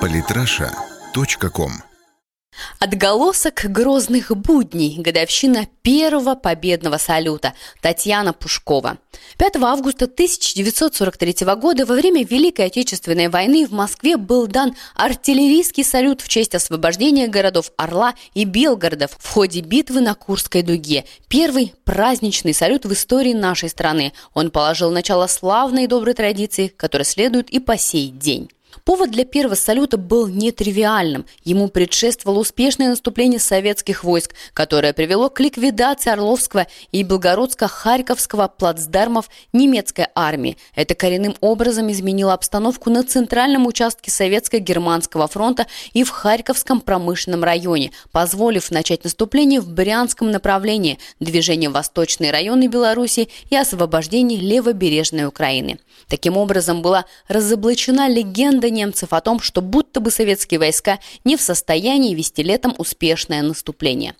Политраша.ком Отголосок грозных будней. Годовщина первого победного салюта. Татьяна Пушкова. 5 августа 1943 года во время Великой Отечественной войны в Москве был дан артиллерийский салют в честь освобождения городов Орла и Белгорода в ходе битвы на Курской дуге. Первый праздничный салют в истории нашей страны. Он положил начало славной и доброй традиции, которая следует и по сей день. Повод для первого салюта был нетривиальным. Ему предшествовало успешное наступление советских войск, которое привело к ликвидации Орловского и Белгородско-Харьковского плацдармов немецкой армии. Это коренным образом изменило обстановку на центральном участке Советско-Германского фронта и в Харьковском промышленном районе, позволив начать наступление в Брянском направлении, движение в восточные районы Беларуси и освобождение левобережной Украины. Таким образом, была разоблачена легенда немцев о том, что будто бы советские войска не в состоянии вести летом успешное наступление.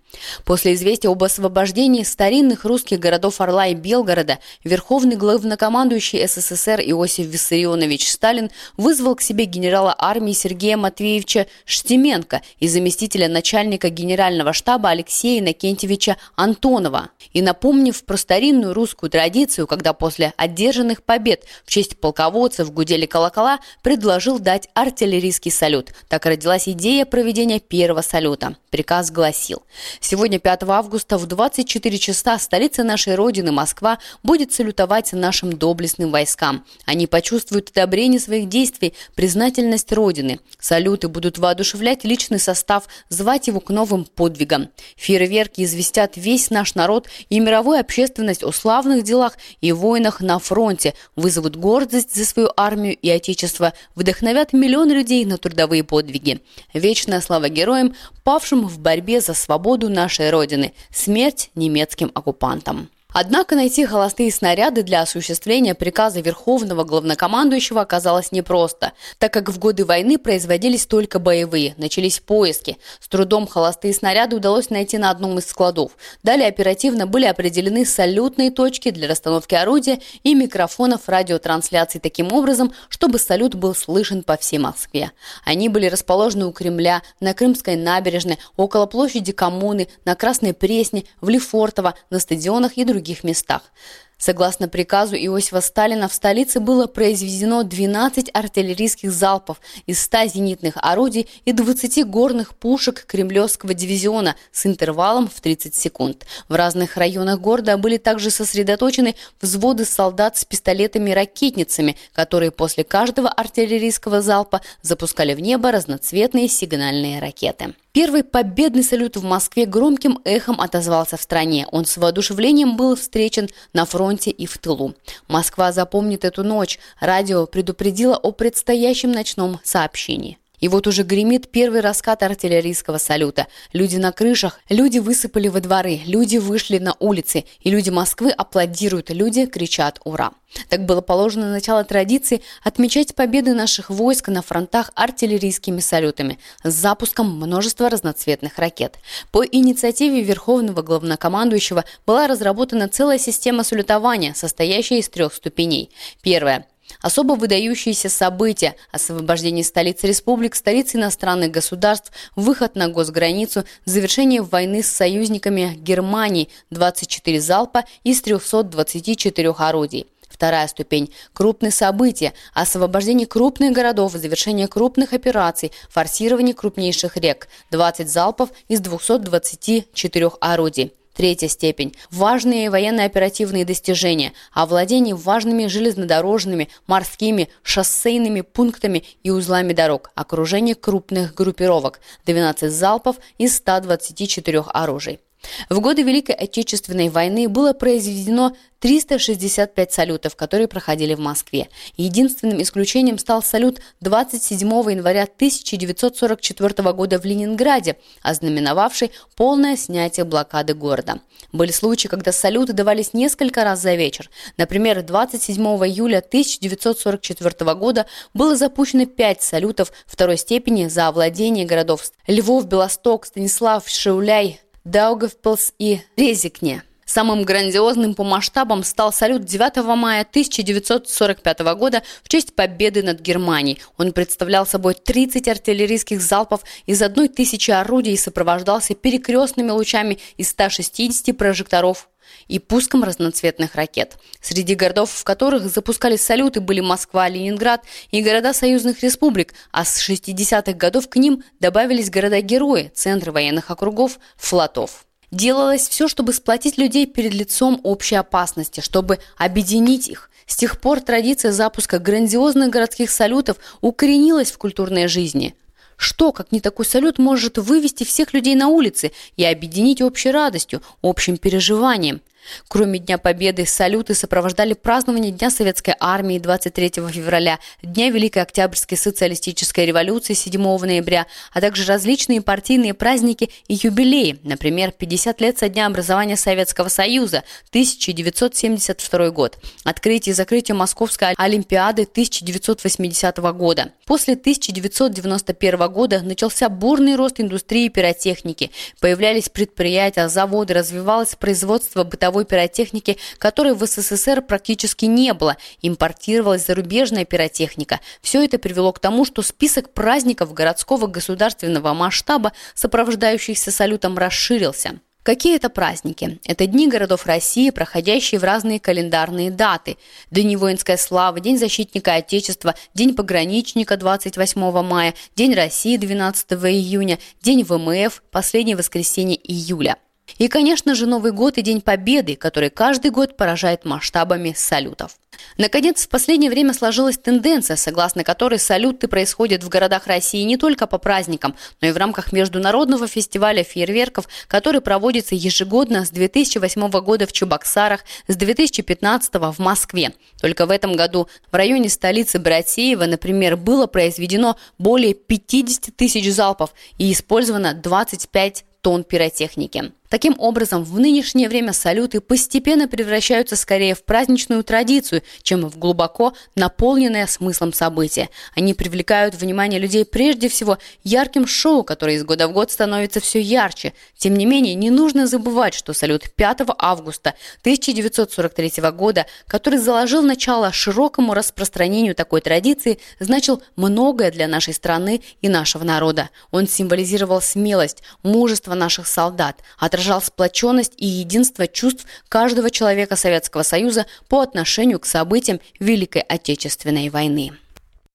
После известия об освобождении старинных русских городов Орла и Белгорода Верховный главнокомандующий СССР Иосиф Виссарионович Сталин вызвал к себе генерала армии Сергея Матвеевича Штеменко и заместителя начальника генерального штаба Алексея Иннокентьевича Антонова. И напомнив про старинную русскую традицию, когда после одержанных побед в честь полководцев гудели колокола, предложил дать артиллерийский салют. Так родилась идея проведения первого салюта. Приказ гласил Сегодня, 5 августа, в 24 часа столица нашей Родины, Москва, будет салютовать нашим доблестным войскам. Они почувствуют одобрение своих действий, признательность Родины. Салюты будут воодушевлять личный состав, звать его к новым подвигам. Фейерверки известят весь наш народ и мировую общественность о славных делах и войнах на фронте, вызовут гордость за свою армию и отечество, вдохновят миллион людей на трудовые подвиги. Вечная слава героям, павшим в борьбе за свободу нашей Родины. Смерть немецким оккупантам. Однако найти холостые снаряды для осуществления приказа Верховного Главнокомандующего оказалось непросто, так как в годы войны производились только боевые, начались поиски. С трудом холостые снаряды удалось найти на одном из складов. Далее оперативно были определены салютные точки для расстановки орудия и микрофонов радиотрансляции таким образом, чтобы салют был слышен по всей Москве. Они были расположены у Кремля, на Крымской набережной, около площади Коммуны, на Красной Пресне, в Лефортово, на стадионах и других других местах. Согласно приказу Иосифа Сталина, в столице было произведено 12 артиллерийских залпов из 100 зенитных орудий и 20 горных пушек Кремлевского дивизиона с интервалом в 30 секунд. В разных районах города были также сосредоточены взводы солдат с пистолетами-ракетницами, которые после каждого артиллерийского залпа запускали в небо разноцветные сигнальные ракеты. Первый победный салют в Москве громким эхом отозвался в стране. Он с воодушевлением был встречен на фронте и в тылу. Москва запомнит эту ночь. Радио предупредило о предстоящем ночном сообщении. И вот уже гремит первый раскат артиллерийского салюта. Люди на крышах, люди высыпали во дворы, люди вышли на улицы, и люди Москвы аплодируют, люди кричат «Ура!». Так было положено начало традиции отмечать победы наших войск на фронтах артиллерийскими салютами с запуском множества разноцветных ракет. По инициативе Верховного Главнокомандующего была разработана целая система салютования, состоящая из трех ступеней. Первая Особо выдающиеся события – освобождение столицы республик, столицы иностранных государств, выход на госграницу, завершение войны с союзниками Германии, 24 залпа из 324 орудий. Вторая ступень – крупные события, освобождение крупных городов, завершение крупных операций, форсирование крупнейших рек, 20 залпов из 224 орудий. Третья степень. Важные военно-оперативные достижения. Овладение важными железнодорожными, морскими, шоссейными пунктами и узлами дорог. Окружение крупных группировок. 12 залпов из 124 оружий. В годы Великой Отечественной войны было произведено 365 салютов, которые проходили в Москве. Единственным исключением стал салют 27 января 1944 года в Ленинграде, ознаменовавший полное снятие блокады города. Были случаи, когда салюты давались несколько раз за вечер. Например, 27 июля 1944 года было запущено 5 салютов второй степени за овладение городов Львов, Белосток, Станислав, Шауляй, Даугавпилс и Резикне. Самым грандиозным по масштабам стал салют 9 мая 1945 года в честь победы над Германией. Он представлял собой 30 артиллерийских залпов из одной тысячи орудий и сопровождался перекрестными лучами из 160 прожекторов и пуском разноцветных ракет. Среди городов, в которых запускали салюты, были Москва, Ленинград и города союзных республик, а с 60-х годов к ним добавились города-герои, центры военных округов, флотов. Делалось все, чтобы сплотить людей перед лицом общей опасности, чтобы объединить их. С тех пор традиция запуска грандиозных городских салютов укоренилась в культурной жизни. Что, как не такой салют, может вывести всех людей на улицы и объединить общей радостью, общим переживанием? Кроме Дня Победы, салюты сопровождали празднование Дня Советской Армии 23 февраля, Дня Великой Октябрьской социалистической революции 7 ноября, а также различные партийные праздники и юбилеи, например, 50 лет со дня образования Советского Союза, 1972 год, открытие и закрытие Московской Олимпиады 1980 года. После 1991 года начался бурный рост индустрии пиротехники, появлялись предприятия, заводы, развивалось производство бытовой бытовой пиротехники, которой в СССР практически не было. Импортировалась зарубежная пиротехника. Все это привело к тому, что список праздников городского государственного масштаба, сопровождающихся салютом, расширился. Какие это праздники? Это дни городов России, проходящие в разные календарные даты. День воинской славы, День защитника Отечества, День пограничника 28 мая, День России 12 июня, День ВМФ, последнее воскресенье июля. И, конечно же, Новый год и День Победы, который каждый год поражает масштабами салютов. Наконец, в последнее время сложилась тенденция, согласно которой салюты происходят в городах России не только по праздникам, но и в рамках международного фестиваля фейерверков, который проводится ежегодно с 2008 года в Чебоксарах, с 2015 в Москве. Только в этом году в районе столицы Братеева, например, было произведено более 50 тысяч залпов и использовано 25 тонн пиротехники. Таким образом, в нынешнее время салюты постепенно превращаются скорее в праздничную традицию, чем в глубоко наполненное смыслом событие. Они привлекают внимание людей прежде всего ярким шоу, которое из года в год становится все ярче. Тем не менее, не нужно забывать, что салют 5 августа 1943 года, который заложил начало широкому распространению такой традиции, значил многое для нашей страны и нашего народа. Он символизировал смелость, мужество наших солдат, отражение отражал сплоченность и единство чувств каждого человека Советского Союза по отношению к событиям Великой Отечественной войны.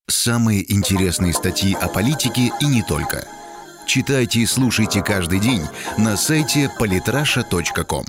Самые интересные статьи о политике и не только. Читайте и слушайте каждый день на сайте polytrasha.com.